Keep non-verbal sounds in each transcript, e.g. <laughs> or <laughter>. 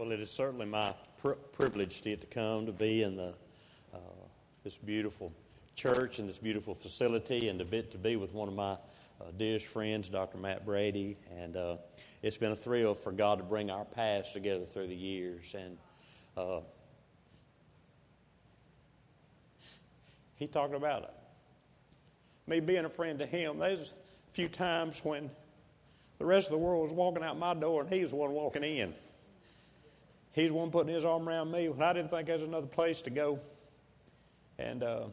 Well, it is certainly my pr- privilege to get to come to be in the, uh, this beautiful church and this beautiful facility and to be, to be with one of my uh, dearest friends, Dr. Matt Brady. And uh, it's been a thrill for God to bring our paths together through the years. And uh, he talked about it. Me being a friend to him. There's a few times when the rest of the world was walking out my door and he was the one walking in. He's the one putting his arm around me when I didn't think there was another place to go. And uh,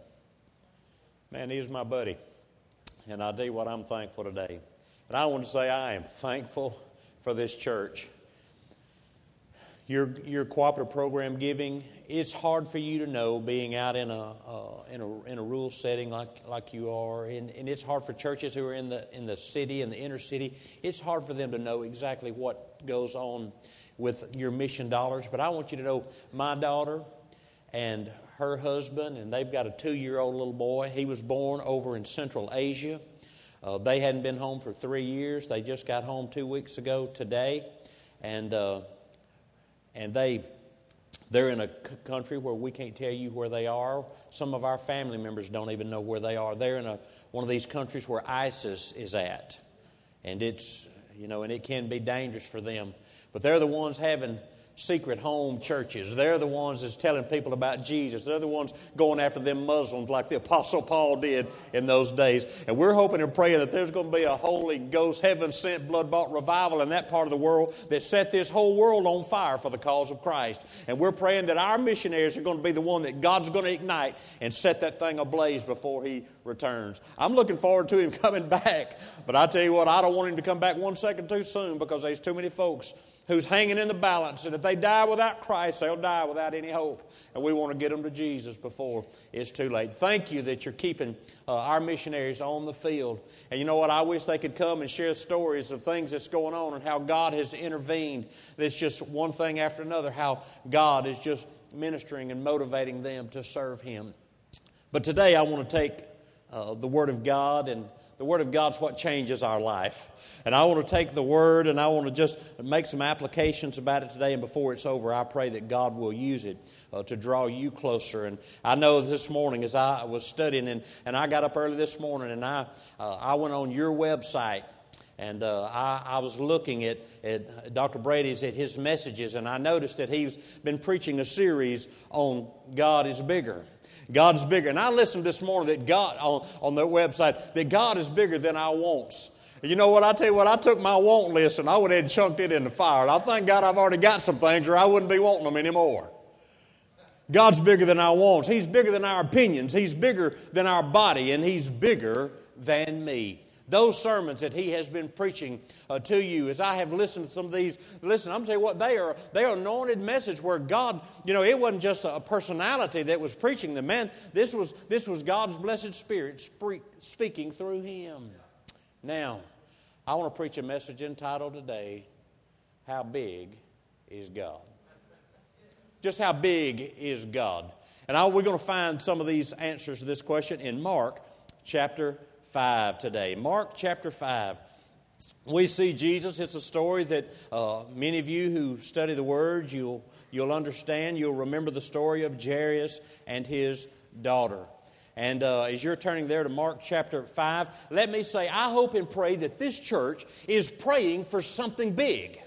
man, he's my buddy. And I do what I'm thankful today. And I want to say I am thankful for this church. Your, your cooperative program giving, it's hard for you to know being out in a, uh, in a, in a rural setting like, like you are. And, and it's hard for churches who are in the, in the city, in the inner city. It's hard for them to know exactly what goes on with your mission dollars. But I want you to know my daughter and her husband, and they've got a two year old little boy. He was born over in Central Asia. Uh, they hadn't been home for three years. They just got home two weeks ago today. And, uh, and they, they're in a country where we can't tell you where they are. Some of our family members don't even know where they are. They're in a, one of these countries where ISIS is at. And it's, you know, and it can be dangerous for them. But they're the ones having secret home churches. They're the ones that's telling people about Jesus. They're the ones going after them Muslims like the Apostle Paul did in those days. And we're hoping and praying that there's going to be a Holy Ghost, heaven sent, blood bought revival in that part of the world that set this whole world on fire for the cause of Christ. And we're praying that our missionaries are going to be the one that God's going to ignite and set that thing ablaze before He returns. I'm looking forward to Him <laughs> coming back. But I tell you what, I don't want Him to come back one second too soon because there's too many folks who's hanging in the balance. And if they die without Christ, they'll die without any hope. And we want to get them to Jesus before it's too late. Thank you that you're keeping uh, our missionaries on the field. And you know what? I wish they could come and share stories of things that's going on and how God has intervened. It's just one thing after another, how God is just ministering and motivating them to serve Him. But today I want to take uh, the Word of God, and the Word of God's what changes our life. And I want to take the word and I want to just make some applications about it today. And before it's over, I pray that God will use it uh, to draw you closer. And I know this morning as I was studying, and, and I got up early this morning and I, uh, I went on your website. And uh, I, I, was looking at, at Dr. Brady's at his messages, and I noticed that he's been preaching a series on God is bigger. God's bigger. And I listened this morning that God on, on their website that God is bigger than our wants. You know what? I tell you what, I took my want list and I went ahead and chunked it in the fire. And I thank God I've already got some things or I wouldn't be wanting them anymore. God's bigger than our wants. He's bigger than our opinions. He's bigger than our body, and He's bigger than me. Those sermons that He has been preaching uh, to you, as I have listened to some of these, listen, I'm going to tell you what, they are they are anointed message where God, you know, it wasn't just a personality that was preaching them. Man, this was this was God's blessed Spirit speaking through Him. Now, I want to preach a message entitled today, How Big is God? Just how big is God? And I, we're going to find some of these answers to this question in Mark chapter 5 today. Mark chapter 5. We see Jesus. It's a story that uh, many of you who study the Word, you'll, you'll understand. You'll remember the story of Jairus and his daughter. And uh, as you're turning there to Mark chapter 5, let me say, I hope and pray that this church is praying for something big.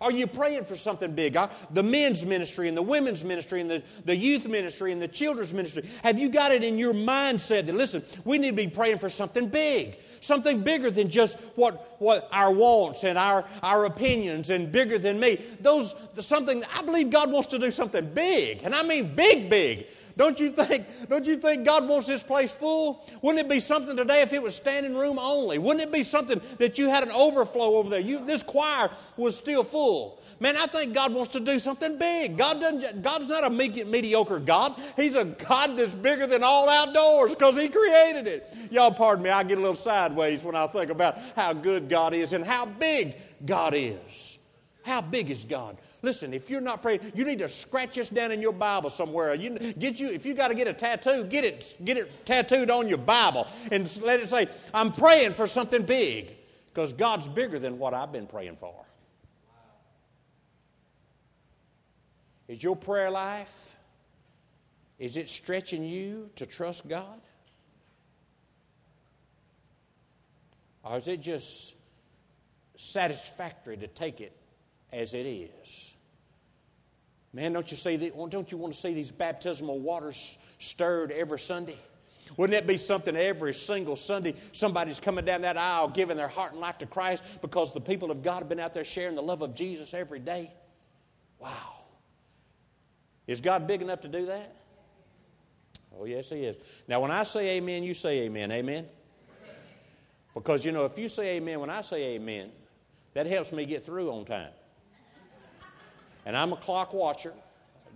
Are you praying for something big? The men's ministry and the women's ministry and the, the youth ministry and the children's ministry. Have you got it in your mindset that, listen, we need to be praying for something big, something bigger than just what, what our wants and our, our opinions and bigger than me? Those, something, I believe God wants to do something big, and I mean big, big. Don't you think, don't you think God wants this place full? Wouldn't it be something today if it was standing room only? Wouldn't it be something that you had an overflow over there? You, this choir was still full. Man, I think God wants to do something big. God doesn't, God's not a mediocre God. He's a God that's bigger than all outdoors because He created it. Y'all pardon me, I get a little sideways when I think about how good God is and how big God is. How big is God? Listen, if you're not praying, you need to scratch this down in your Bible somewhere. You get you if you got to get a tattoo, get it get it tattooed on your Bible and let it say, "I'm praying for something big," because God's bigger than what I've been praying for. Is your prayer life, is it stretching you to trust God? Or is it just satisfactory to take it as it is? Man, don't you see don't you want to see these baptismal waters stirred every Sunday? Wouldn't it be something every single Sunday somebody's coming down that aisle giving their heart and life to Christ because the people of God have been out there sharing the love of Jesus every day? Wow. Is God big enough to do that? Oh, yes, He is. Now, when I say amen, you say amen. Amen? Because, you know, if you say amen when I say amen, that helps me get through on time. And I'm a clock watcher.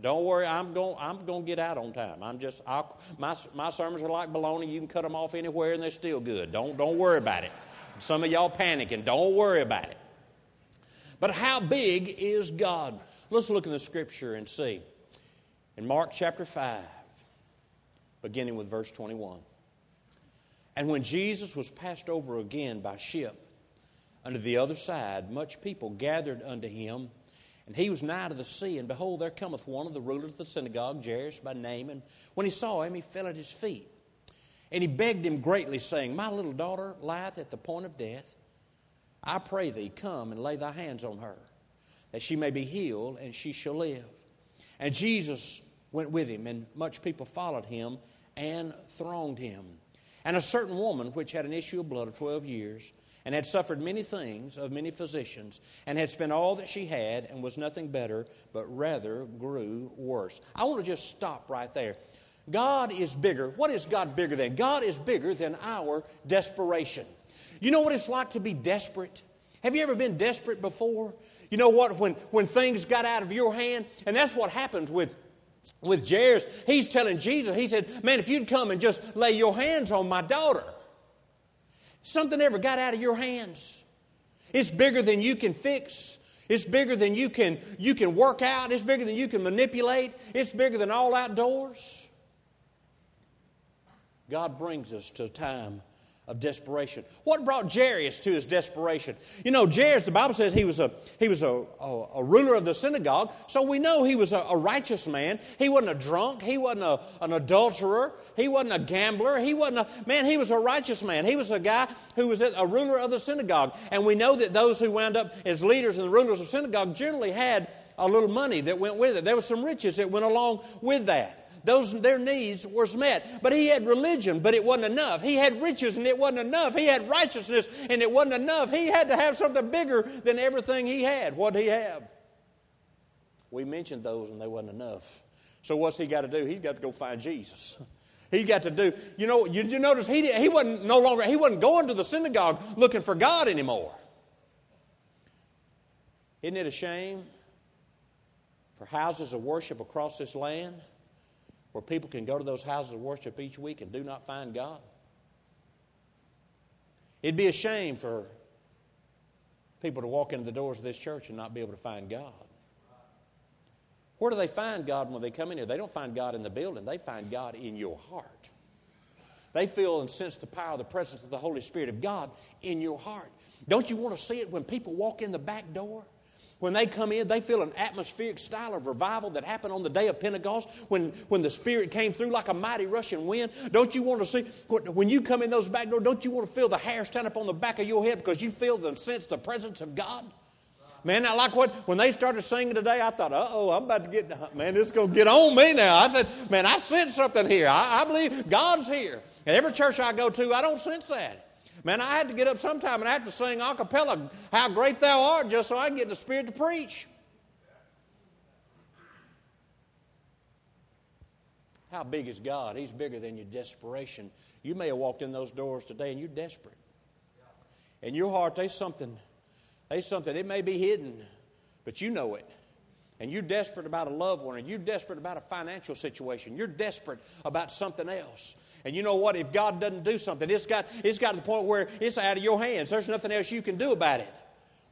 Don't worry, I'm going I'm going to get out on time. I'm just I'll, my my sermons are like baloney. You can cut them off anywhere and they're still good. Don't don't worry about it. Some of y'all panicking. Don't worry about it. But how big is God? Let's look in the scripture and see. In Mark chapter 5, beginning with verse 21. And when Jesus was passed over again by ship unto the other side, much people gathered unto him and he was nigh to the sea, and behold, there cometh one of the rulers of the synagogue, Jairus by name. And when he saw him, he fell at his feet. And he begged him greatly, saying, My little daughter lieth at the point of death. I pray thee, come and lay thy hands on her, that she may be healed, and she shall live. And Jesus went with him, and much people followed him and thronged him. And a certain woman, which had an issue of blood of twelve years, and had suffered many things of many physicians, and had spent all that she had, and was nothing better, but rather grew worse. I want to just stop right there. God is bigger. What is God bigger than? God is bigger than our desperation. You know what it's like to be desperate? Have you ever been desperate before? You know what? When, when things got out of your hand, and that's what happens with with Jairus. He's telling Jesus, he said, Man, if you'd come and just lay your hands on my daughter, Something ever got out of your hands. It's bigger than you can fix. It's bigger than you can, you can work out. It's bigger than you can manipulate. It's bigger than all outdoors. God brings us to a time of desperation. What brought Jairus to his desperation? You know, Jairus, the Bible says he was a, he was a, a, a ruler of the synagogue, so we know he was a, a righteous man. He wasn't a drunk, he wasn't a, an adulterer, he wasn't a gambler, he wasn't a, man, he was a righteous man. He was a guy who was a ruler of the synagogue. And we know that those who wound up as leaders and the rulers of synagogue generally had a little money that went with it. There was some riches that went along with that. Those, their needs were met. But he had religion, but it wasn't enough. He had riches, and it wasn't enough. He had righteousness, and it wasn't enough. He had to have something bigger than everything he had. What did he have? We mentioned those, and they wasn't enough. So what's he got to do? He's got to go find Jesus. <laughs> He got to do, you know, you, you notice he, he wasn't no longer, he wasn't going to the synagogue looking for God anymore. Isn't it a shame for houses of worship across this land where people can go to those houses of worship each week and do not find God? It'd be a shame for people to walk into the doors of this church and not be able to find God. Where do they find God when they come in here? They don't find God in the building, they find God in your heart. They feel and sense the power, the presence of the Holy Spirit of God in your heart. Don't you want to see it when people walk in the back door? When they come in, they feel an atmospheric style of revival that happened on the day of Pentecost when, when the Spirit came through like a mighty rushing wind. Don't you want to see, when you come in those back doors, don't you want to feel the hair stand up on the back of your head because you feel and sense the presence of God? Man, I like what, when they started singing today, I thought, uh oh, I'm about to get, man, this is going to get on me now. I said, man, I sense something here. I, I believe God's here. And every church I go to, I don't sense that. Man, I had to get up sometime and I had to sing a cappella, How Great Thou Art, just so I can get in the Spirit to preach. How big is God? He's bigger than your desperation. You may have walked in those doors today and you're desperate. In your heart, there's something, there's something, it may be hidden, but you know it. And you're desperate about a loved one, and you're desperate about a financial situation. You're desperate about something else. And you know what? If God doesn't do something, it's got, it's got to the point where it's out of your hands. There's nothing else you can do about it.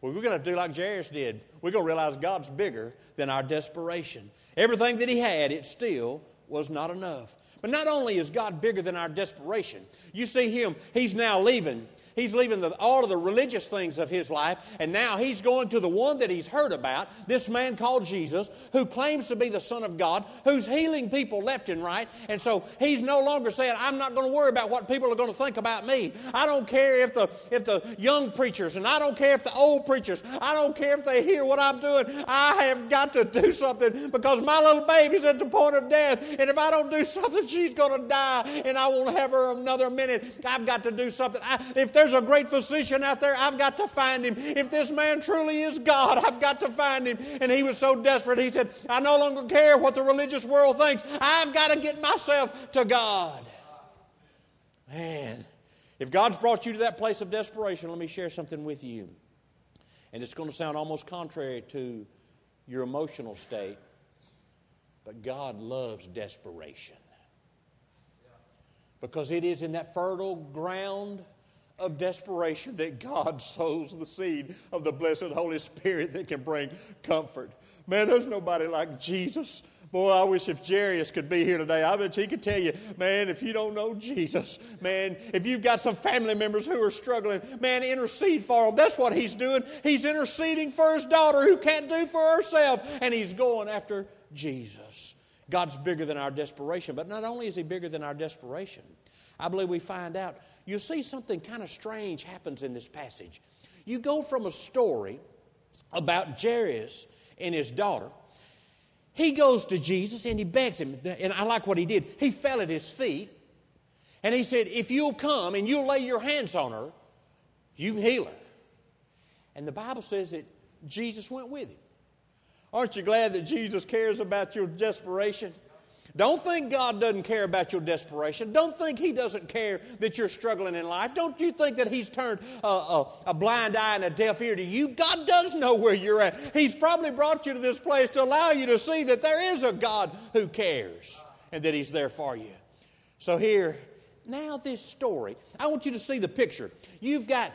Well, we're going to do like Jairus did. We're going to realize God's bigger than our desperation. Everything that he had, it still was not enough. But not only is God bigger than our desperation, you see him, he's now leaving He's leaving the, all of the religious things of his life, and now he's going to the one that he's heard about, this man called Jesus, who claims to be the Son of God, who's healing people left and right. And so he's no longer saying, I'm not going to worry about what people are going to think about me. I don't care if the, if the young preachers, and I don't care if the old preachers, I don't care if they hear what I'm doing. I have got to do something because my little baby's at the point of death, and if I don't do something, she's going to die, and I won't have her another minute. I've got to do something. I, if there's there's a great physician out there, I've got to find him. If this man truly is God, I've got to find him. And he was so desperate, he said, I no longer care what the religious world thinks. I've got to get myself to God. Man, if God's brought you to that place of desperation, let me share something with you. And it's going to sound almost contrary to your emotional state, but God loves desperation. Because it is in that fertile ground of desperation that God sows the seed of the blessed Holy Spirit that can bring comfort. Man, there's nobody like Jesus. Boy, I wish if Jairus could be here today. I bet he could tell you, man, if you don't know Jesus, man, if you've got some family members who are struggling, man, intercede for them. That's what he's doing. He's interceding for his daughter who can't do for herself, and he's going after Jesus. God's bigger than our desperation, but not only is he bigger than our desperation, I believe we find out you see something kind of strange happens in this passage. You go from a story about Jairus and his daughter. He goes to Jesus and he begs him, and I like what he did. He fell at his feet and he said, If you'll come and you'll lay your hands on her, you can heal her. And the Bible says that Jesus went with him. Aren't you glad that Jesus cares about your desperation? Don't think God doesn't care about your desperation. Don't think He doesn't care that you're struggling in life. Don't you think that He's turned a, a, a, blind eye and a deaf ear to you. God does know where you're at. He's probably brought you to this place to allow you to see that there is a God who cares and that He's there for you. So, here, now this story, I want you to see the picture. You've got,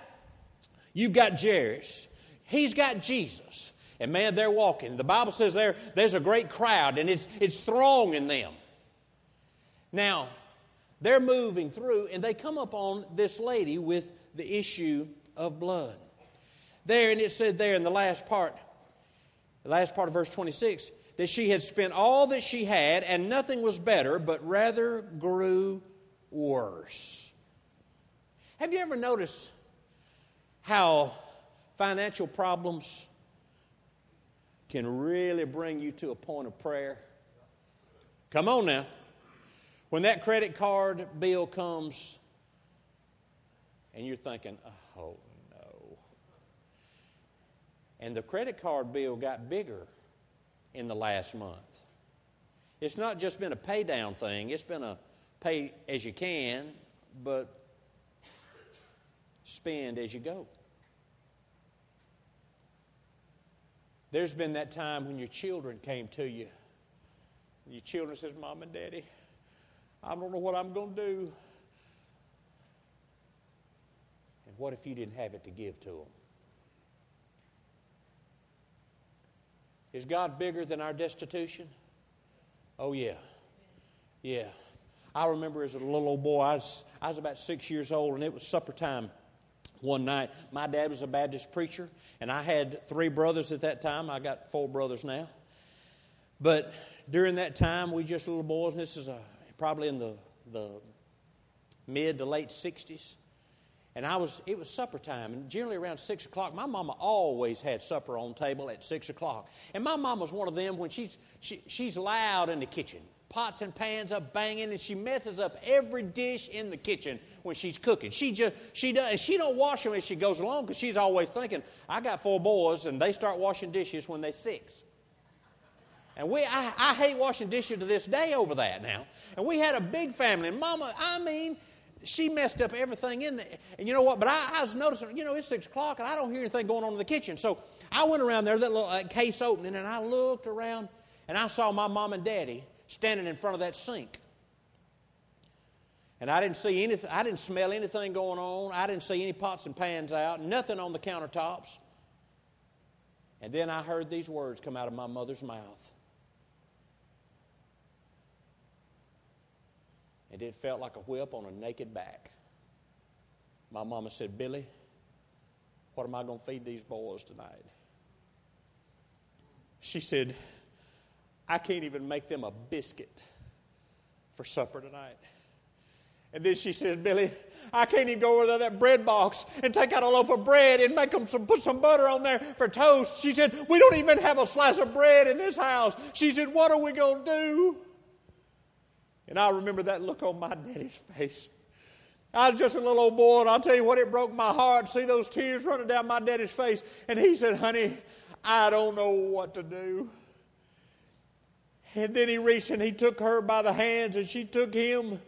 you've got Jairus, he's got Jesus. And man, they're walking. The Bible says there, there's a great crowd and it's, it's thronging them. Now, they're moving through and they come up on this lady with the issue of blood. There, and it said there in the last part, the last part of verse 26, that she had spent all that she had and nothing was better, but rather grew worse. Have you ever noticed how financial problems can really bring you to a point of prayer. Come on now. When that credit card bill comes and you're thinking, oh no. And the credit card bill got bigger in the last month. It's not just been a pay down thing, it's been a pay as you can, but spend as you go. There's been that time when your children came to you. Your children says, Mom and Daddy, I don't know what I'm going to do. And what if you didn't have it to give to them? Is God bigger than our destitution? Oh, yeah. Yeah. I remember as a little old boy, I was, I was about six years old, and it was supper time one night. My dad was a Baptist preacher, and I had three brothers at that time. I got four brothers now. But during that time, we just little boys, and this is a, probably in the, the mid to late 60s. And I was, it was supper time, and generally around six o'clock, my mama always had supper on table at six o'clock. And my mom was one of them when she's, she, she's loud in the kitchen pots and pans up banging, and she messes up every dish in the kitchen when she's cooking. She just she does she don't wash them as she goes along because she's always thinking, I got four boys and they start washing dishes when they're six. And we, I, I hate washing dishes to this day over that now. And we had a big family, and Mama, I mean, she messed up everything in there. And you know what? But I, I, was noticing, you know, it's six o'clock and I don't hear anything going on in the kitchen. So I went around there, that little uh, case opening, and I looked around and I saw my mom and daddy standing in front of that sink. And I didn't see anything, I didn't smell anything going on. I didn't see any pots and pans out, nothing on the countertops. And then I heard these words come out of my mother's mouth and it felt like a whip on a naked back. My mama said, Billy, what am I going to feed these boys tonight? She said, I can't even make them a biscuit for supper tonight. And then she says, Billy, I can't even go over to that bread box and take out a loaf of bread and make them some, put some butter on there for toast. She said, We don't even have a slice of bread in this house. She said, What are we going to do? And I remember that look on my daddy's face. I was just a little old boy, and I'll tell you what, it broke my heart to see those tears running down my daddy's face. And he said, Honey, I don't know what to do. And then he reached and he took her by the hands, and she took him.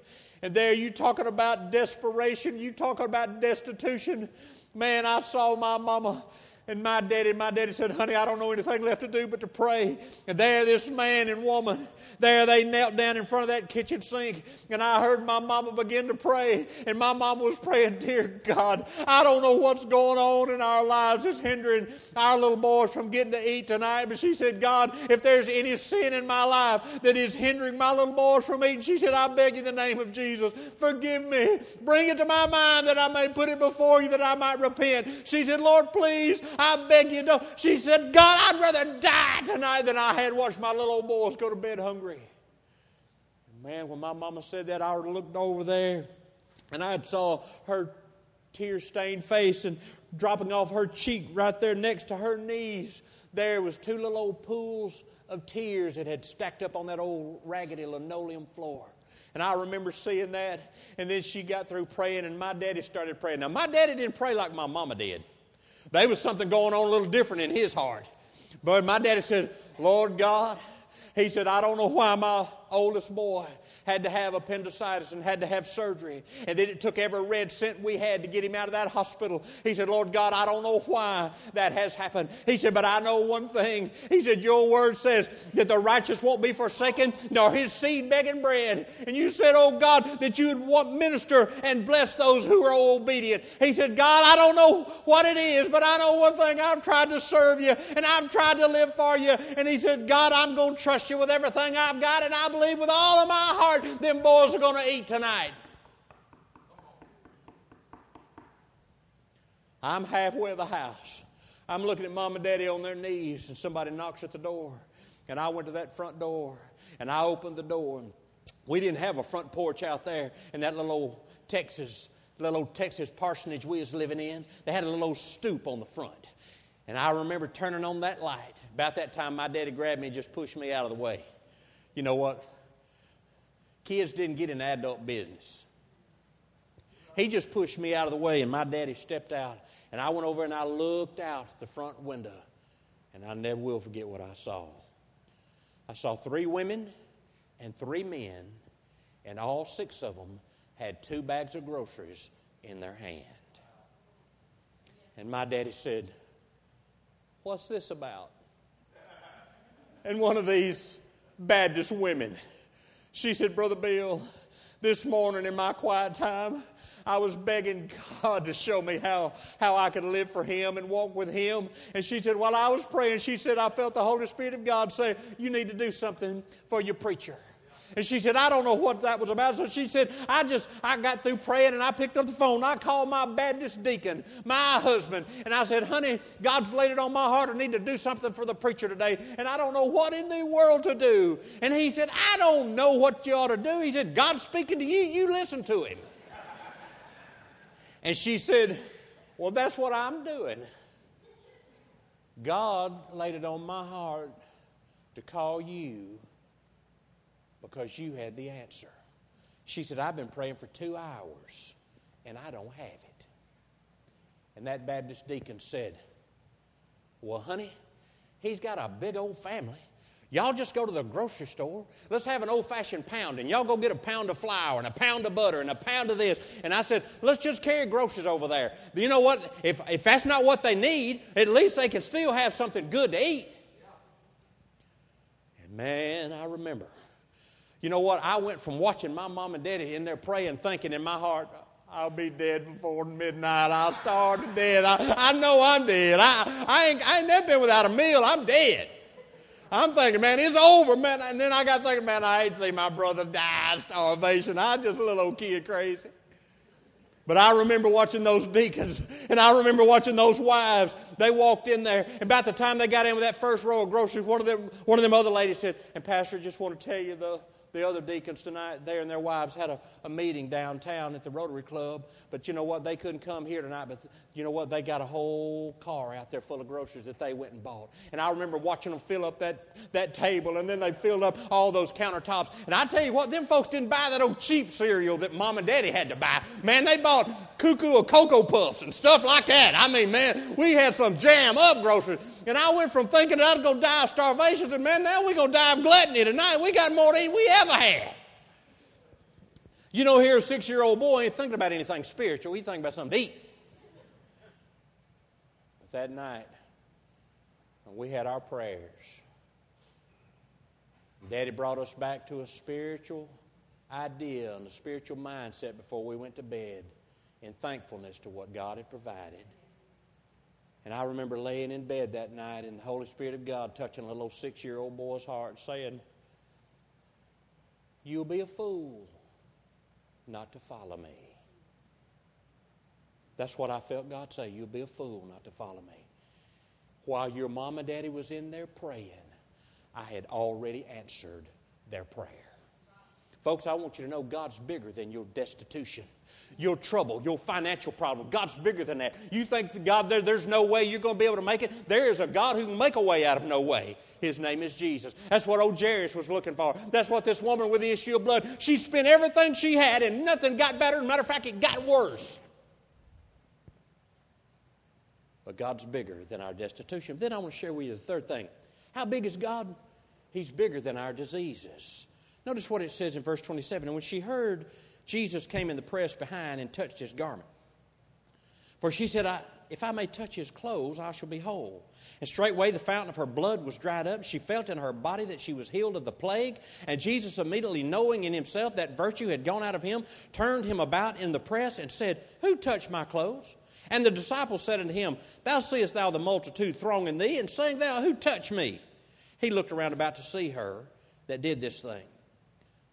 And there, you talking about desperation, you talking about destitution. Man, I saw my mama and my daddy, my daddy said, Honey, I don't know anything left to do but to pray. And there, this man and woman, there they knelt down in front of that kitchen sink. And I heard my mama begin to pray. And my mama was praying, Dear God, I don't know what's going on in our lives that's hindering our little boys from getting to eat tonight. But she said, God, if there's any sin in my life that is hindering my little boys from eating, she said, I beg you in the name of Jesus, forgive me. Bring it to my mind that I may put it before you, that I might repent. She said, Lord, please I beg you, don't. She said, God, I'd rather die tonight than I had watched my little old boys go to bed hungry. Man, when my mama said that, I looked over there and I saw her tear stained face and dropping off her cheek right there next to her knees. There was two little old pools of tears that had stacked up on that old raggedy linoleum floor. And I remember seeing that. And then she got through praying, and my daddy started praying. Now, my daddy didn't pray like my mama did. There was something going on a little different in his heart. But my daddy said, Lord God, he said, I don't know why my oldest boy had to have appendicitis and had to have surgery. And then it took every red cent we had to get him out of that hospital. He said, Lord God, I don't know why that has happened. He said, but I know one thing. He said, Your word says that the righteous won't be forsaken, nor his seed begging bread. And you said, Oh God, that you would minister and bless those who are obedient. He said, God, I don't know what it is, but I know one thing. I've tried to serve you and I've tried to live for you. And he said, God, I'm going to trust you with everything I've got, and I believe with all of my heart heart them boys are going to eat tonight. I'm halfway to the house. I'm looking at mom and daddy on their knees, and somebody knocks at the door. And I went to that front door, and I opened the door. We didn't have a front porch out there in that little old Texas, little old Texas parsonage we was living in. They had a little old stoop on the front. And I remember turning on that light. About that time, my daddy grabbed me and just pushed me out of the way. You know what? Kids didn't get in adult business. He just pushed me out of the way, and my daddy stepped out. And I went over and I looked out the front window, and I never will forget what I saw. I saw three women and three men, and all six of them had two bags of groceries in their hand. And my daddy said, What's this about? And one of these Baptist women she said, Brother Bill, this morning in my quiet time, I was begging God to show me how, how I could live for Him and walk with Him. And she said, While I was praying, she said, I felt the Holy Spirit of God say, You need to do something for your preacher. And she said, I don't know what that was about. So she said, I just, I got through praying and I picked up the phone. I called my Baptist deacon, my husband, and I said, honey, God's laid it on my heart. I need to do something for the preacher today. And I don't know what in the world to do. And he said, I don't know what you ought to do. He said, God's speaking to you. You listen to him. And she said, Well, that's what I'm doing. God laid it on my heart to call you because you had the answer. She said, I've been praying for two hours and I don't have it. And that Baptist deacon said, Well, honey, he's got a big old family. Y'all just go to the grocery store. Let's have an old fashioned pound, and y'all go get a pound of flour and a pound of butter and a pound of this. And I said, Let's just carry groceries over there. You know what? If, if that's not what they need, at least they can still have something good to eat. And man, I remember you know what? I went from watching my mom and daddy in there praying, thinking in my heart, I'll be dead before midnight. I'll starve to death. I, I know I'm dead. I, I, ain't, I ain't never been without a meal. I'm dead. I'm thinking, man, it's over, man. And then I got thinking, man, I hate to see my brother die of starvation. I'm just a little old kid crazy. But I remember watching those deacons, and I remember watching those wives. They walked in there, and about the time they got in with that first row of groceries, one of them, one of them other ladies said, "And Pastor, just want to tell you the the other deacons tonight, there and their wives had a, a meeting downtown at the Rotary Club. But you know what? They couldn't come here tonight. But you know what? They got a whole car out there full of groceries that they went and bought. And I remember watching them fill up that, that table, and then they filled up all those countertops. And I tell you what, them folks didn't buy that old cheap cereal that mom and daddy had to buy. Man, they bought cuckoo or Cocoa Puffs and stuff like that. I mean, man, we had some jam up groceries. And I went from thinking that I was going to die of starvation to, man, now we're going to die of gluttony tonight. We got more to eat we ever had. You know, here a six year old boy ain't thinking about anything spiritual. He's thinking about something to eat. But that night, we had our prayers. Daddy brought us back to a spiritual idea and a spiritual mindset before we went to bed in thankfulness to what God had provided. And I remember laying in bed that night and the Holy Spirit of God touching a little six year old boy's heart, saying, You'll be a fool not to follow me. That's what I felt God say. You'll be a fool not to follow me. While your mom and daddy was in there praying, I had already answered their prayer. Folks, I want you to know God's bigger than your destitution your trouble, your financial problem. God's bigger than that. You think, God, there, there's no way you're going to be able to make it? There is a God who can make a way out of no way. His name is Jesus. That's what old Jairus was looking for. That's what this woman with the issue of blood, she spent everything she had and nothing got better. As a matter of fact, it got worse. But God's bigger than our destitution. Then I want to share with you the third thing. How big is God? He's bigger than our diseases. Notice what it says in verse 27. And when she heard Jesus came in the press behind and touched his garment. For she said, I, If I may touch his clothes, I shall be whole. And straightway the fountain of her blood was dried up. She felt in her body that she was healed of the plague. And Jesus, immediately knowing in himself that virtue had gone out of him, turned him about in the press and said, Who touched my clothes? And the disciples said unto him, Thou seest thou the multitude thronging thee, and saying thou, Who touched me? He looked around about to see her that did this thing.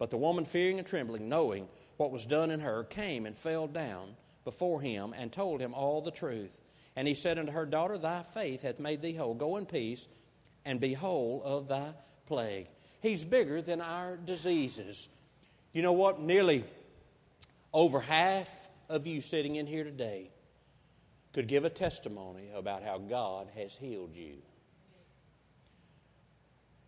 But the woman, fearing and trembling, knowing what was done in her, came and fell down before him and told him all the truth. And he said unto her, Daughter, thy faith hath made thee whole. Go in peace and be whole of thy plague. He's bigger than our diseases. You know what? Nearly over half of you sitting in here today could give a testimony about how God has healed you.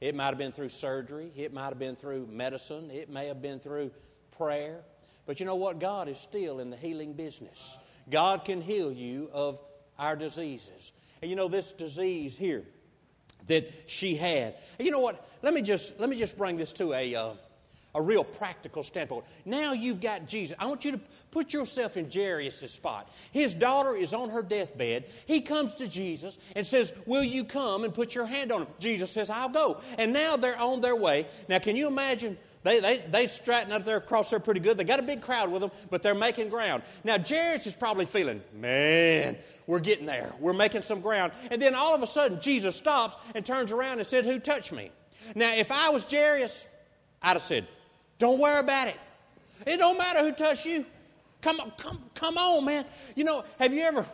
It might have been through surgery, it might have been through medicine, it may have been through prayer. But you know what? God is still in the healing business. God can heal you of our diseases. And you know, this disease here that she had. You know what? Let me just, let me just bring this to a. Uh, a real practical standpoint. Now you've got Jesus. I want you to put yourself in Jairus' spot. His daughter is on her deathbed. He comes to Jesus and says, Will you come and put your hand on him? Jesus says, I'll go. And now they're on their way. Now, can you imagine they, they, they strutting up there across there pretty good. They got a big crowd with them, but they're making ground. Now, Jairus is probably feeling, man, we're getting there. We're making some ground. And then all of a sudden, Jesus stops and turns around and said, Who touched me? Now, if I was Jairus, I'd have said, Don't worry about it. It don't matter who touched you. Come on, come, come on, man. You know, have you ever,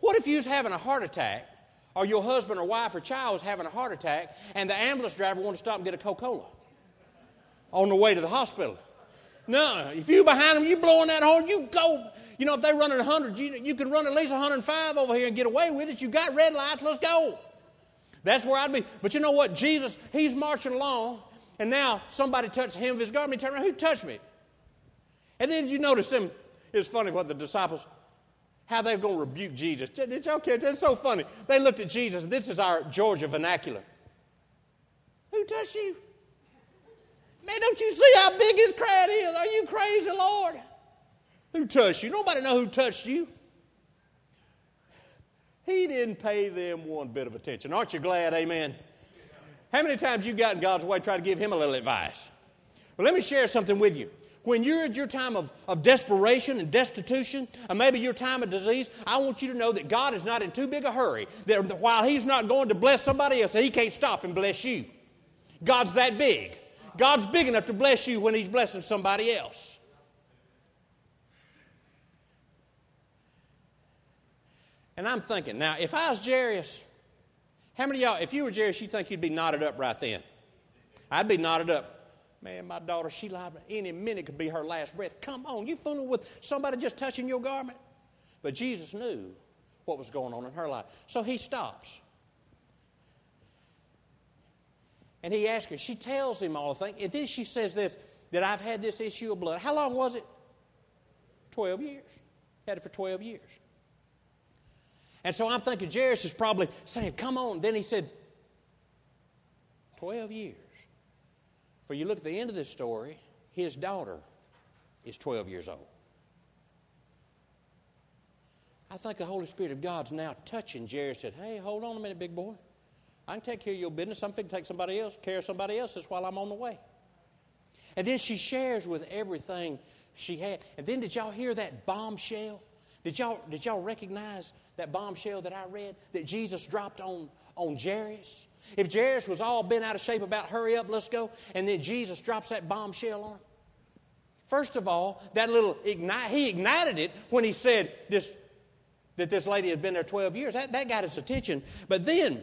what if you was having a heart attack, or your husband or wife or child was having a heart attack, and the ambulance driver wanted to stop and get a Coca Cola? on the way to the hospital. No, if you behind them, you blowing that horn, you go. You know, if they're running 100, you, you can run at least 105 over here and get away with it. You got red lights, let's go. That's where I'd be. But you know what? Jesus, he's marching along, and now somebody touched him of his garment. He turned around, who touched me? And then you notice them. It's funny what the disciples, how they're going to rebuke Jesus. Did y'all catch It's so funny. They looked at Jesus. This is our Georgia vernacular. Who touched you? Man, don't you see how big his crowd is? Are you crazy, Lord? Who touched you? Nobody know who touched you. He didn't pay them one bit of attention. Aren't you glad? Amen. How many times you got in God's way try to give him a little advice? Well, let me share something with you. When you're at your time of, of desperation and destitution, and maybe your time of disease, I want you to know that God is not in too big a hurry. That while He's not going to bless somebody else, He can't stop and bless you. God's that big. God's big enough to bless you when He's blessing somebody else. And I'm thinking, now, if I was Jairus, how many y'all, if you were Jairus, you'd think you'd be knotted up right then? I'd be knotted up. Man, my daughter, she lied. Any minute could be her last breath. Come on, you fooling with somebody just touching your garment? But Jesus knew what was going on in her life. So he stops. And he asks her, she tells him all the things. And then she says this that I've had this issue of blood. How long was it? 12 years. Had it for 12 years. And so I'm thinking Jairus is probably saying, Come on. Then he said, 12 years. For you look at the end of this story, his daughter is 12 years old. I think the Holy Spirit of God's now touching Jairus said, Hey, hold on a minute, big boy. I can take care of your business. I'm going to take somebody else, care of somebody else's while I'm on the way. And then she shares with everything she had. And then did y'all hear that bombshell? Did y'all, did y'all recognize that bombshell that I read that Jesus dropped on, on Jairus? If Jairus was all bent out of shape about hurry up, let's go, and then Jesus drops that bombshell on him. First of all, that little ignite, he ignited it when he said this, that this lady had been there 12 years. That, that got his attention. But then,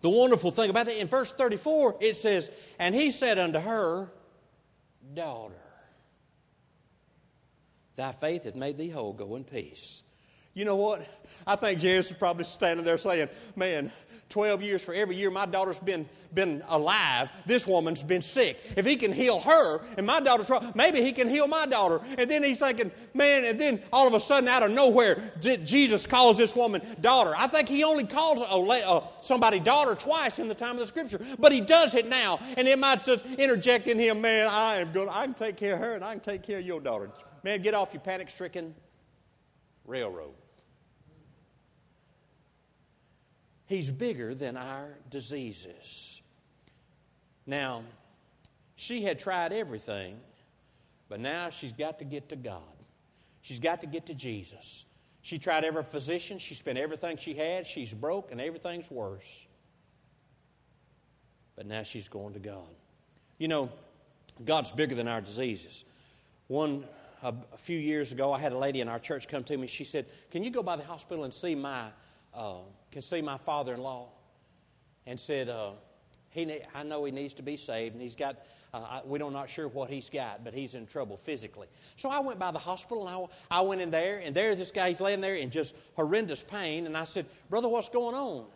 the wonderful thing about that, in verse 34, it says, And he said unto her, Daughter, thy faith hath made thee whole. Go in peace. You know what? I think Jesus is probably standing there saying, Man, 12 years for every year my daughter's been, been alive, this woman's been sick. If he can heal her and my daughter's maybe he can heal my daughter. And then he's thinking, man, and then all of a sudden out of nowhere, Jesus calls this woman daughter. I think he only calls somebody daughter twice in the time of the scripture, but he does it now. And it might just interject in him, man, I am good. I can take care of her and I can take care of your daughter. Man, get off your panic stricken railroad. He's bigger than our diseases. Now, she had tried everything, but now she's got to get to God. She's got to get to Jesus. She tried every physician, she spent everything she had, she's broke, and everything's worse. But now she's going to God. You know, God's bigger than our diseases. One, a, a few years ago, I had a lady in our church come to me. She said, Can you go by the hospital and see my uh, can see my father in law and said, uh, he I know he needs to be saved, and he's got, uh, we don't not sure what he's got, but he's in trouble physically. So I went by the hospital, and I, I went in there, and there's this guy, he's laying there in just horrendous pain, and I said, Brother, what's going on?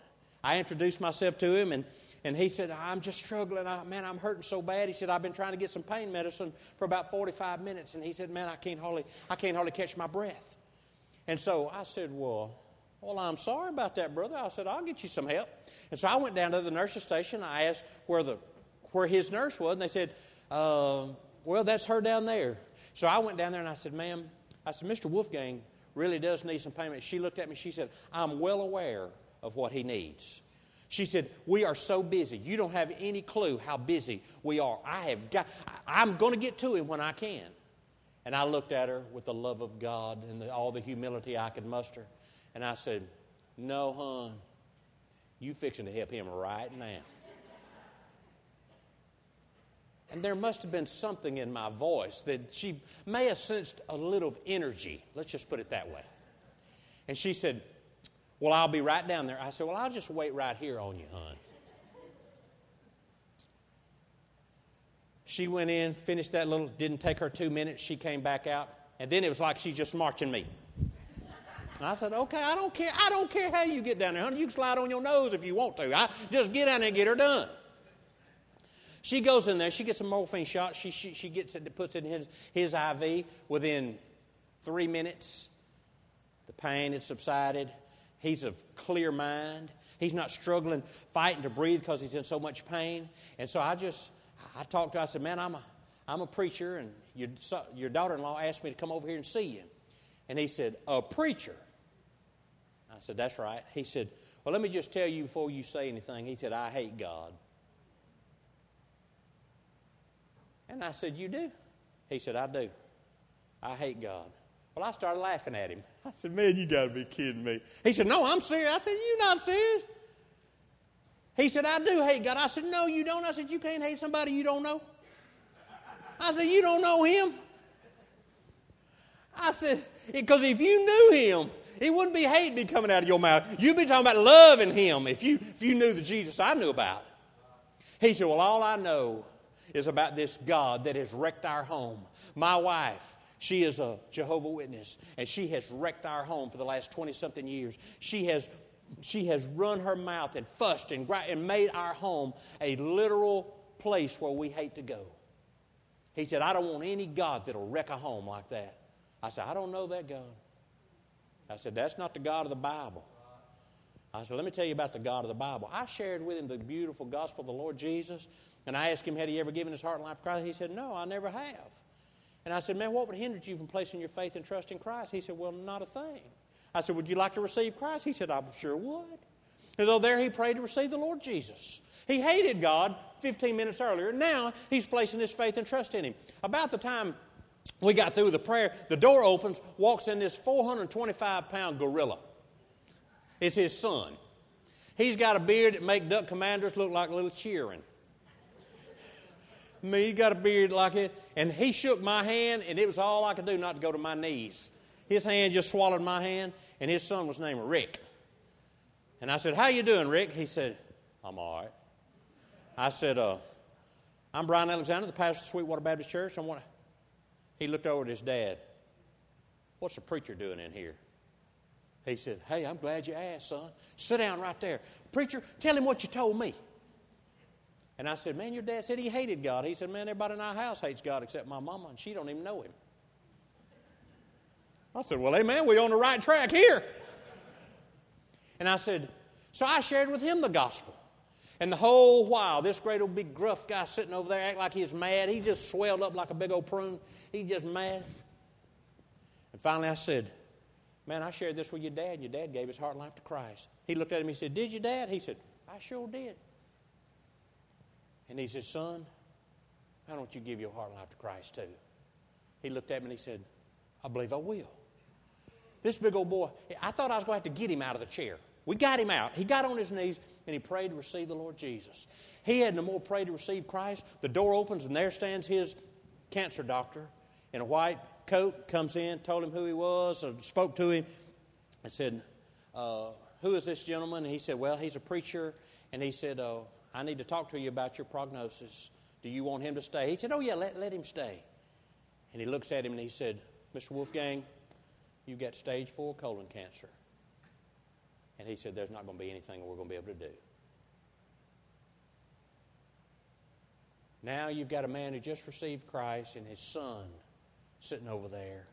I introduced myself to him, and, and he said, I'm just struggling. I, man, I'm hurting so bad. He said, I've been trying to get some pain medicine for about 45 minutes, and he said, man, I can't hardly, I can't hardly catch my breath. And so I said, well, well, I'm sorry about that, brother. I said, I'll get you some help. And so I went down to the nurse's station. I asked where, the, where his nurse was, and they said, uh, Well, that's her down there. So I went down there and I said, Ma'am, I said, Mr. Wolfgang really does need some payment. She looked at me. She said, I'm well aware of what he needs. She said, We are so busy. You don't have any clue how busy we are. I have got, I'm going to get to him when I can. And I looked at her with the love of God and the, all the humility I could muster. And I said, No, hon, you fixing to help him right now. And there must have been something in my voice that she may have sensed a little of energy. Let's just put it that way. And she said, Well, I'll be right down there. I said, Well, I'll just wait right here on you, hon. She went in, finished that little, didn't take her two minutes. She came back out. And then it was like she's just marching me. And I said, okay, I don't care. I don't care how you get down there, honey. You can slide on your nose if you want to. I just get down there and get her done. She goes in there. She gets a morphine shot. She, she, she gets it, puts it in his, his IV. Within three minutes, the pain had subsided. He's of clear mind. He's not struggling, fighting to breathe because he's in so much pain. And so I just, I talked to her. I said, man, I'm a, I'm a preacher, and your, your daughter-in-law asked me to come over here and see you. And he said, a preacher? I said, That's right. He said, Well, let me just tell you before you say anything. He said, I hate God. And I said, You do? He said, I do. I hate God. Well, I started laughing at him. I said, Man, you got to be kidding me. He said, No, I'm serious. I said, You're not serious. He said, I do hate God. I said, No, you don't. I said, You can't hate somebody you don't know. I said, You don't know him. I said, Because if you knew him, it wouldn't be hate be coming out of your mouth. You'd be talking about loving him if you, if you knew the Jesus I knew about. He said, Well, all I know is about this God that has wrecked our home. My wife, she is a Jehovah Witness, and she has wrecked our home for the last 20 something years. She has, she has run her mouth and fussed and, and made our home a literal place where we hate to go. He said, I don't want any God that'll wreck a home like that. I said, I don't know that God. I said, That's not the God of the Bible. I said, Let me tell you about the God of the Bible. I shared with him the beautiful gospel of the Lord Jesus, and I asked him, Had he ever given his heart and life to Christ? He said, No, I never have. And I said, Man, what would hinder you from placing your faith and trust in Christ? He said, Well, not a thing. I said, Would you like to receive Christ? He said, I sure would. And so there he prayed to receive the Lord Jesus. He hated God 15 minutes earlier. Now he's placing his faith and trust in him. About the time we got through the prayer, the door opens, walks in this 425 pound gorilla. It's his son. He's got a beard that make duck commanders look like little cheering. Me, he got a beard like it, and he shook my hand, and it was all I could do not to go to my knees. His hand just swallowed my hand, and his son was named Rick. And I said, "How you doing, Rick?" He said, "I'm all right." I said, uh, "I'm Brian Alexander, the pastor of Sweetwater Baptist Church. I want." He looked over at his dad. What's the preacher doing in here? He said, Hey, I'm glad you asked, son. Sit down right there. Preacher, tell him what you told me. And I said, Man, your dad said he hated God. He said, Man, everybody in our house hates God except my mama, and she don't even know him. I said, Well, amen, we're on the right track here. And I said, So I shared with him the gospel. And the whole while, this great old big gruff guy sitting over there acting like he's mad. He just swelled up like a big old prune. He just mad. And finally I said, Man, I shared this with your dad, and your dad gave his heart and life to Christ. He looked at him, and he said, Did your dad? He said, I sure did. And he said, Son, why don't you give your heart and life to Christ too? He looked at me and he said, I believe I will. This big old boy, I thought I was going to have to get him out of the chair. We got him out. He got on his knees and he prayed to receive the Lord Jesus. He had no more prayed to receive Christ. The door opens and there stands his cancer doctor in a white coat, comes in, told him who he was, spoke to him, and said, uh, Who is this gentleman? And he said, Well, he's a preacher. And he said, uh, I need to talk to you about your prognosis. Do you want him to stay? He said, Oh, yeah, let, let him stay. And he looks at him and he said, Mr. Wolfgang, you've got stage four colon cancer. And he said, There's not going to be anything we're going to be able to do. Now you've got a man who just received Christ and his son sitting over there.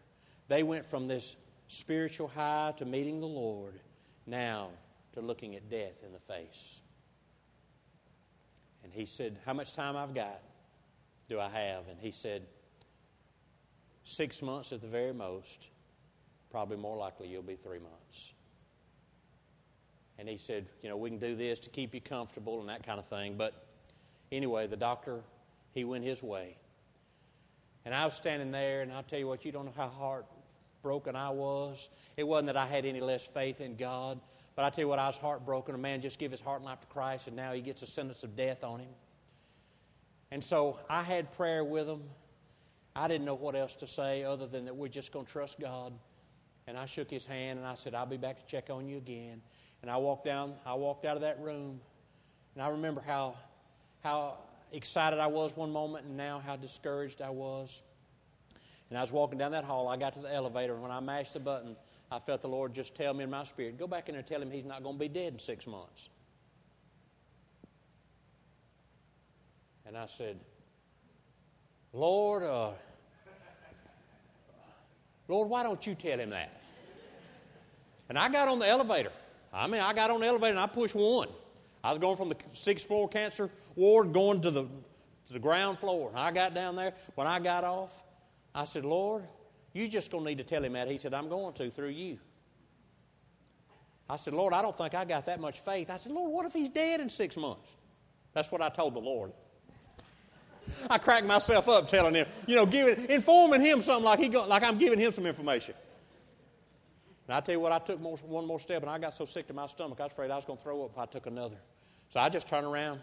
They went from this spiritual high to meeting the Lord, now to looking at death in the face. And he said, How much time I've got do I have? And he said, Six months at the very most. Probably more likely you'll be three months. And he said, You know, we can do this to keep you comfortable and that kind of thing. But anyway, the doctor, he went his way. And I was standing there, and I'll tell you what, you don't know how heartbroken I was. It wasn't that I had any less faith in God, but I tell you what, I was heartbroken. A man just gave his heart and life to Christ, and now he gets a sentence of death on him. And so I had prayer with him. I didn't know what else to say other than that we're just going to trust God. And I shook his hand and I said, I'll be back to check on you again. And I walked down, I walked out of that room, and I remember how, how excited I was one moment and now how discouraged I was. And I was walking down that hall. I got to the elevator, and when I mashed the button, I felt the Lord just tell me in my spirit, go back in there and tell him he's not going to be dead in six months. And I said, Lord, uh, Lord, why don't you tell him that? And I got on the elevator. I mean, I got on the elevator and I pushed one. I was going from the sixth floor cancer ward going to the, to the ground floor. And I got down there. When I got off, I said, Lord, you just going to need to tell him that. He said, I'm going to through you. I said, Lord, I don't think I got that much faith. I said, Lord, what if he's dead in six months? That's what I told the Lord. I cracked myself up telling him, you know, giving, informing him something like, he go, like I'm giving him some information. And I tell you what, I took more, one more step, and I got so sick to my stomach, I was afraid I was going to throw up if I took another. So I just turned around,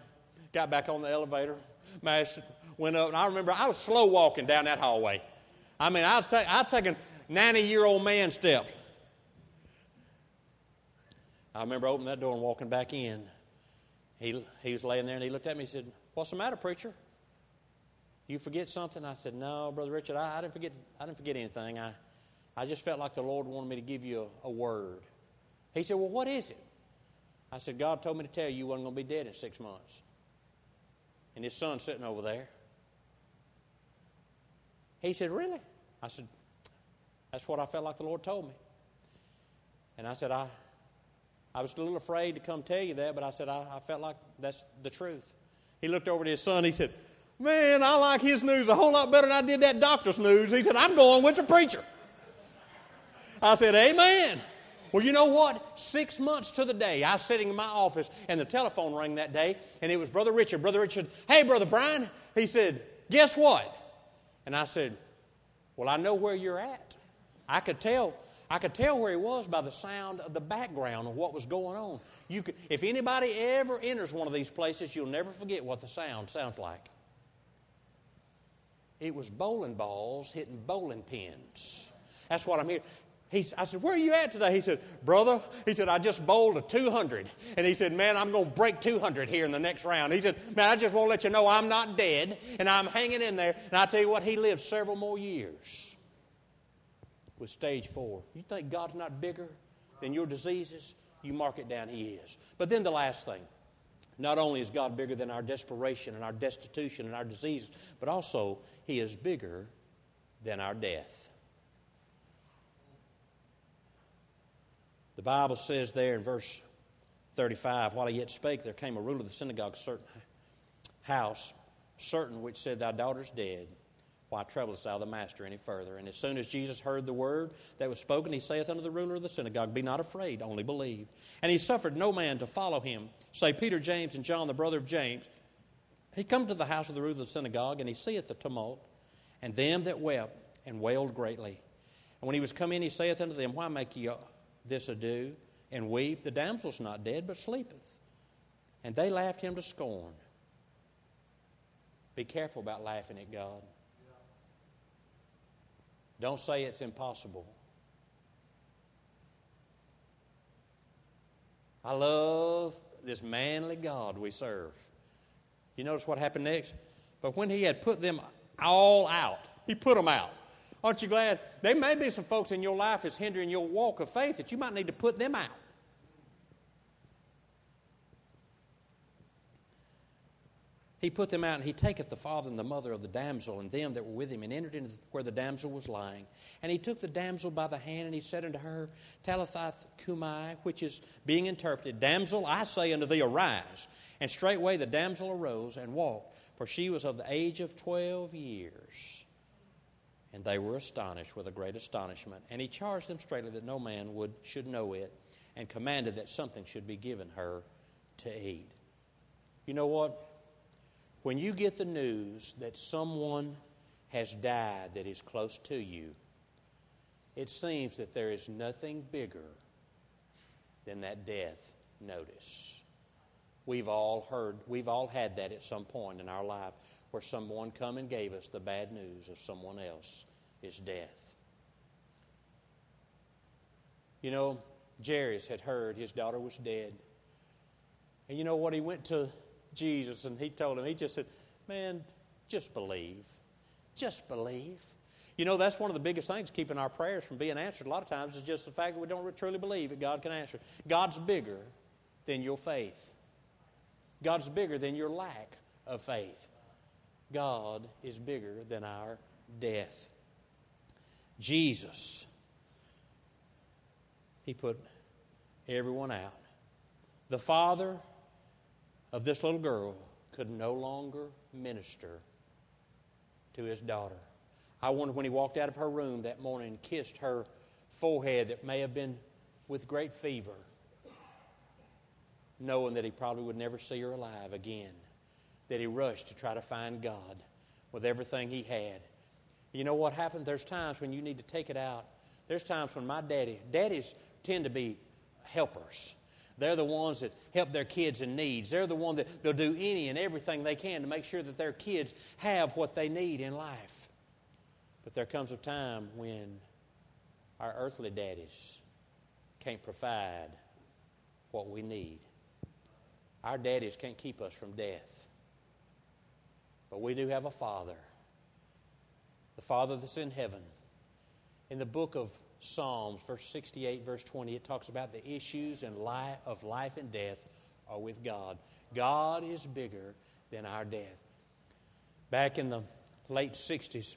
got back on the elevator, mashed, went up, and I remember I was slow walking down that hallway. I mean, I was, ta- I was taking 90 year old man step. I remember opening that door and walking back in. He, he was laying there and he looked at me and he said, What's the matter, preacher? You forget something? I said, No, Brother Richard, I, I didn't, forget, I didn't forget anything. I, I just felt like the Lord wanted me to give you a, a word. He said, Well, what is it? I said, God told me to tell you you wasn't going to be dead in six months. And his son's sitting over there. He said, Really? I said, That's what I felt like the Lord told me. And I said, I, I was a little afraid to come tell you that, but I said, I, I felt like that's the truth. He looked over to his son. He said, Man, I like his news a whole lot better than I did that doctor's news. He said, I'm going with the preacher. I said, Amen. Well, you know what? Six months to the day, I was sitting in my office and the telephone rang that day, and it was Brother Richard. Brother Richard, hey, Brother Brian. He said, Guess what? And I said, Well, I know where you're at. I could tell. I could tell where he was by the sound of the background of what was going on. You could, if anybody ever enters one of these places, you'll never forget what the sound sounds like. It was bowling balls hitting bowling pins. That's what I'm hearing. He, I said, Where are you at today? He said, Brother, he said, I just bowled a 200. And he said, Man, I'm going to break 200 here in the next round. He said, Man, I just want to let you know I'm not dead and I'm hanging in there. And I tell you what, he lived several more years with stage four. You think God's not bigger than your diseases? You mark it down, He is. But then the last thing not only is God bigger than our desperation and our destitution and our diseases, but also He is bigger than our death. The Bible says there in verse 35 While he yet spake, there came a ruler of the synagogue, certain house, certain which said, Thy daughter's dead. Why troublest thou the master any further? And as soon as Jesus heard the word that was spoken, he saith unto the ruler of the synagogue, Be not afraid, only believe. And he suffered no man to follow him, save Peter, James, and John, the brother of James. He come to the house of the ruler of the synagogue, and he seeth the tumult, and them that wept, and wailed greatly. And when he was come in, he saith unto them, Why make ye this ado and weep. The damsel's not dead, but sleepeth. And they laughed him to scorn. Be careful about laughing at God. Don't say it's impossible. I love this manly God we serve. You notice what happened next? But when he had put them all out, he put them out. Aren't you glad? There may be some folks in your life that's hindering your walk of faith that you might need to put them out. He put them out, and he taketh the father and the mother of the damsel and them that were with him, and entered into where the damsel was lying. And he took the damsel by the hand, and he said unto her, Talitha cumi, which is being interpreted, Damsel, I say unto thee, arise. And straightway the damsel arose and walked, for she was of the age of twelve years. And they were astonished with a great astonishment. And he charged them straightly that no man would, should know it, and commanded that something should be given her to eat. You know what? When you get the news that someone has died that is close to you, it seems that there is nothing bigger than that death notice. We've all heard, we've all had that at some point in our life where someone come and gave us the bad news of someone else is death. You know, Jairus had heard his daughter was dead. And you know what? He went to Jesus and he told him, he just said, Man, just believe. Just believe. You know, that's one of the biggest things keeping our prayers from being answered a lot of times is just the fact that we don't truly believe that God can answer. God's bigger than your faith, God's bigger than your lack of faith. God is bigger than our death. Jesus, He put everyone out. The father of this little girl could no longer minister to his daughter. I wonder when he walked out of her room that morning and kissed her forehead that may have been with great fever, knowing that he probably would never see her alive again that he rushed to try to find God with everything he had. You know what happened? There's times when you need to take it out. There's times when my daddy, daddies tend to be helpers. They're the ones that help their kids in needs. They're the one that they'll do any and everything they can to make sure that their kids have what they need in life. But there comes a time when our earthly daddies can't provide what we need. Our daddies can't keep us from death. But we do have a Father, the Father that's in heaven. In the book of Psalms, verse 68, verse 20, it talks about the issues and life of life and death are with God. God is bigger than our death. Back in the late 60s,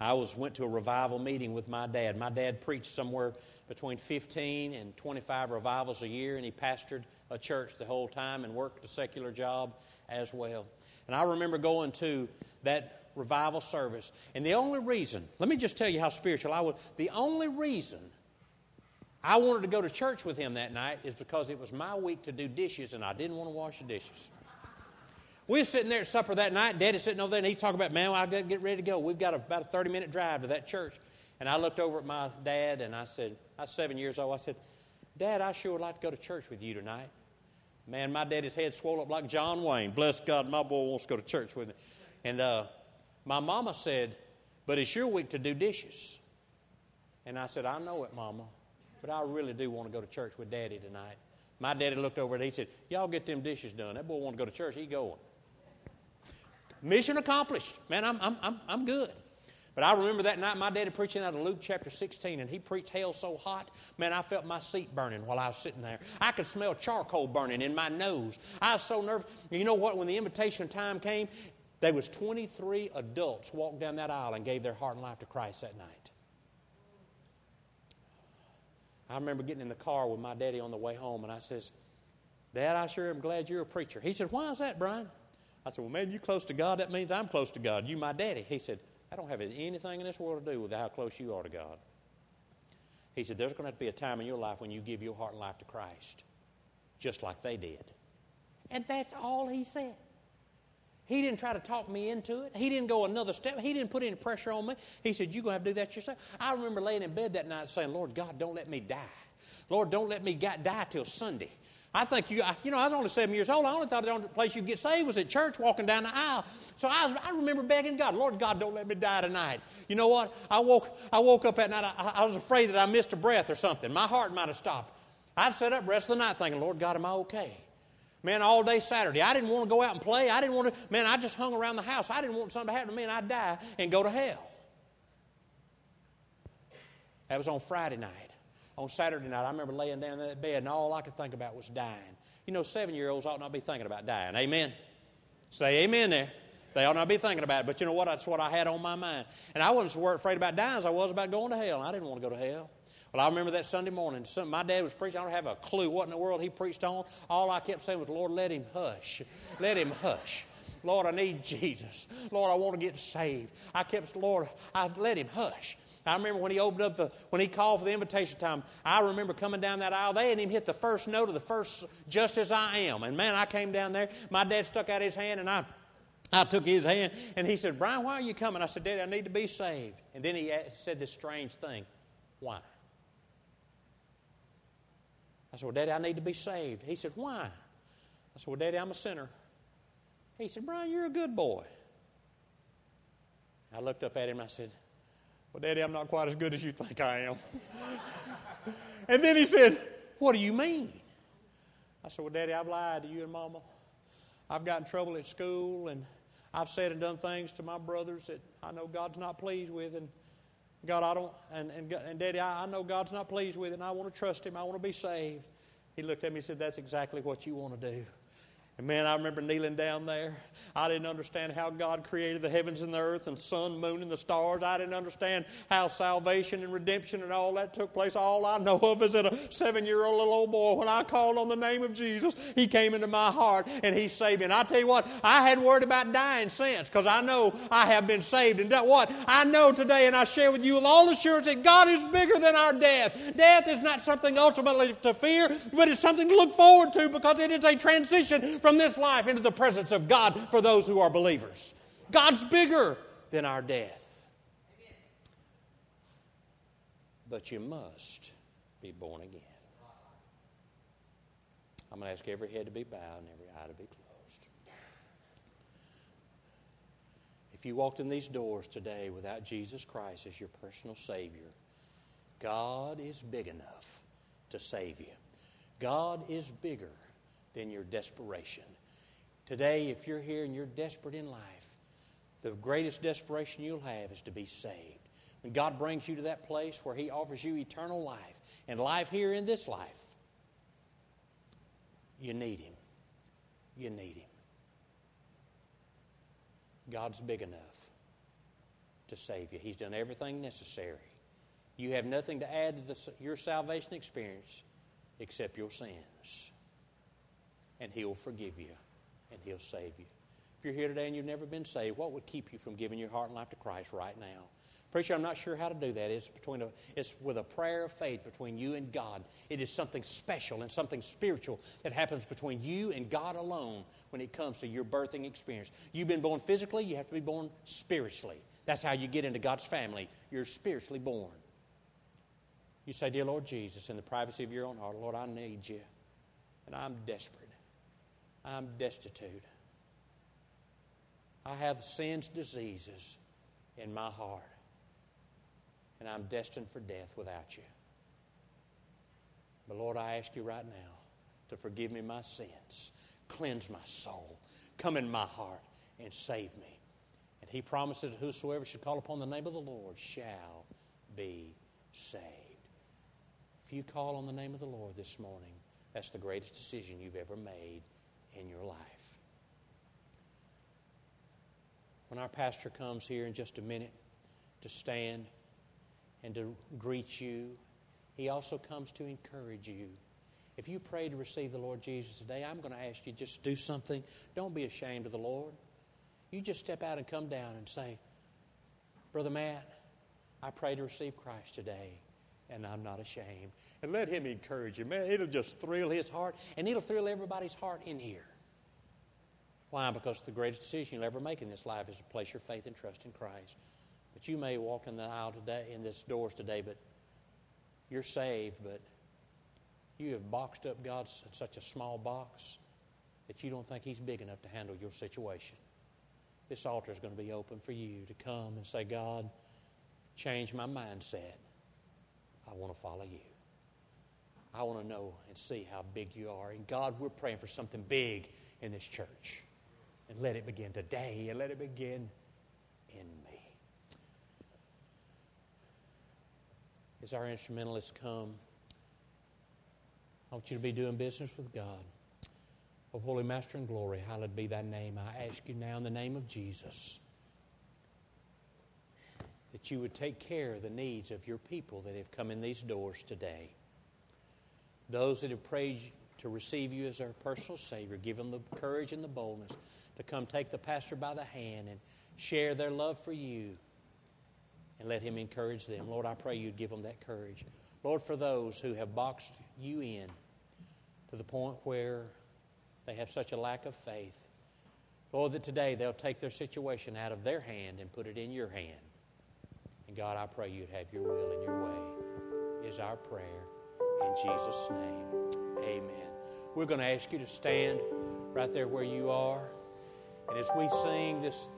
I was went to a revival meeting with my dad. My dad preached somewhere between 15 and 25 revivals a year, and he pastored a church the whole time and worked a secular job as well. And I remember going to that revival service. And the only reason, let me just tell you how spiritual I was. The only reason I wanted to go to church with him that night is because it was my week to do dishes and I didn't want to wash the dishes. We were sitting there at supper that night, Daddy's sitting over there, and he talking about, man, I got to get ready to go. We've got about a 30 minute drive to that church. And I looked over at my dad and I said, I was seven years old. I said, Dad, I sure would like to go to church with you tonight. Man, my daddy's head swelled up like John Wayne. Bless God, my boy wants to go to church with me. And uh, my mama said, But it's your week to do dishes. And I said, I know it, Mama, but I really do want to go to church with Daddy tonight. My daddy looked over and he said, Y'all get them dishes done. That boy want to go to church. He going. Mission accomplished. Man, I'm, I'm, I'm, I'm good. But I remember that night my daddy preaching out of Luke chapter 16, and he preached hell so hot, man, I felt my seat burning while I was sitting there. I could smell charcoal burning in my nose. I was so nervous. You know what? When the invitation time came, there was 23 adults walked down that aisle and gave their heart and life to Christ that night. I remember getting in the car with my daddy on the way home, and I says, Dad, I sure am glad you're a preacher. He said, Why is that, Brian? I said, Well, man, you close to God, that means I'm close to God. You my daddy. He said, I don't have anything in this world to do with how close you are to God. He said, There's going to, to be a time in your life when you give your heart and life to Christ, just like they did. And that's all he said. He didn't try to talk me into it. He didn't go another step. He didn't put any pressure on me. He said, You're going to have to do that yourself. I remember laying in bed that night saying, Lord God, don't let me die. Lord, don't let me die till Sunday. I think you, you know, I was only seven years old. I only thought the only place you get saved was at church walking down the aisle. So I, was, I remember begging God, Lord God, don't let me die tonight. You know what? I woke, I woke up at night. I, I was afraid that I missed a breath or something. My heart might have stopped. I'd sit up rest of the night thinking, Lord God, am I okay? Man, all day Saturday. I didn't want to go out and play. I didn't want to, man, I just hung around the house. I didn't want something to happen to me and I'd die and go to hell. That was on Friday night on Saturday night, I remember laying down in that bed and all I could think about was dying. You know, seven year olds ought not be thinking about dying. Amen? Say amen there. They ought not be thinking about it. But you know what? That's what I had on my mind. And I wasn't so afraid about dying as I was about going to hell. I didn't want to go to hell. Well, I remember that Sunday morning. Some, my dad was preaching. I don't have a clue what in the world he preached on. All I kept saying was, Lord, let him hush. Let him hush. Lord, I need Jesus. Lord, I want to get saved. I kept, Lord, I let him hush. I remember when he opened up the, when he called for the invitation time, I remember coming down that aisle. They hadn't even hit the first note of the first just as I am. And man, I came down there. My dad stuck out his hand and I, I took his hand and he said, Brian, why are you coming? I said, Daddy, I need to be saved. And then he said this strange thing. Why? I said, Well, Daddy, I need to be saved. He said, Why? I said, Well, Daddy, I'm a sinner. He said, Brian, you're a good boy. I looked up at him and I said, well, Daddy, I'm not quite as good as you think I am. <laughs> and then he said, What do you mean? I said, Well, Daddy, I've lied to you and Mama. I've got in trouble at school, and I've said and done things to my brothers that I know God's not pleased with. And God, I don't, and, and, and Daddy, I, I know God's not pleased with it, and I want to trust Him. I want to be saved. He looked at me and said, That's exactly what you want to do. And man, I remember kneeling down there. I didn't understand how God created the heavens and the earth and sun, moon, and the stars. I didn't understand how salvation and redemption and all that took place. All I know of is that a seven year old little old boy, when I called on the name of Jesus, he came into my heart and he saved me. And I tell you what, I hadn't worried about dying since because I know I have been saved. And what? I know today, and I share with you all assurance that God is bigger than our death. Death is not something ultimately to fear, but it's something to look forward to because it is a transition from this life into the presence of God for those who are believers. God's bigger than our death. But you must be born again. I'm going to ask every head to be bowed and every eye to be closed. If you walked in these doors today without Jesus Christ as your personal Savior, God is big enough to save you. God is bigger than your desperation. Today, if you're here and you're desperate in life, the greatest desperation you'll have is to be saved. When God brings you to that place where He offers you eternal life and life here in this life, you need Him. You need Him. God's big enough to save you. He's done everything necessary. You have nothing to add to the, your salvation experience except your sins. And He'll forgive you and He'll save you. If you're here today and you've never been saved, what would keep you from giving your heart and life to Christ right now? Preacher, I'm not sure how to do that. It's, between a, it's with a prayer of faith between you and God. It is something special and something spiritual that happens between you and God alone when it comes to your birthing experience. You've been born physically, you have to be born spiritually. That's how you get into God's family. You're spiritually born. You say, Dear Lord Jesus, in the privacy of your own heart, Lord, I need you. And I'm desperate. I'm destitute. I have sins, diseases in my heart and I'm destined for death without you. But Lord, I ask you right now to forgive me my sins, cleanse my soul, come in my heart, and save me. And he promises that whosoever should call upon the name of the Lord shall be saved. If you call on the name of the Lord this morning, that's the greatest decision you've ever made in your life. When our pastor comes here in just a minute to stand, and to greet you. He also comes to encourage you. If you pray to receive the Lord Jesus today, I'm going to ask you just do something. Don't be ashamed of the Lord. You just step out and come down and say, Brother Matt, I pray to receive Christ today, and I'm not ashamed. And let him encourage you. Man, it'll just thrill his heart, and it'll thrill everybody's heart in here. Why? Because the greatest decision you'll ever make in this life is to place your faith and trust in Christ. But you may walk in the aisle today, in this doors today, but you're saved, but you have boxed up God in such a small box that you don't think He's big enough to handle your situation. This altar is going to be open for you to come and say, God, change my mindset. I want to follow you. I want to know and see how big you are. And God, we're praying for something big in this church. And let it begin today and let it begin in me. as our instrumentalists come, I want you to be doing business with God. O Holy Master and glory, hallowed be thy name. I ask you now in the name of Jesus that you would take care of the needs of your people that have come in these doors today. Those that have prayed to receive you as their personal Savior, give them the courage and the boldness to come take the pastor by the hand and share their love for you and let Him encourage them. Lord, I pray you'd give them that courage. Lord, for those who have boxed you in to the point where they have such a lack of faith, Lord, that today they'll take their situation out of their hand and put it in your hand. And God, I pray you'd have your will and your way, is our prayer. In Jesus' name, amen. We're going to ask you to stand right there where you are. And as we sing this,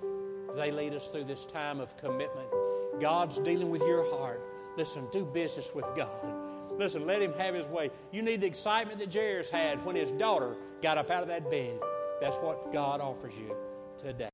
they lead us through this time of commitment. God's dealing with your heart. Listen, do business with God. Listen, let Him have His way. You need the excitement that Jairus had when his daughter got up out of that bed. That's what God offers you today.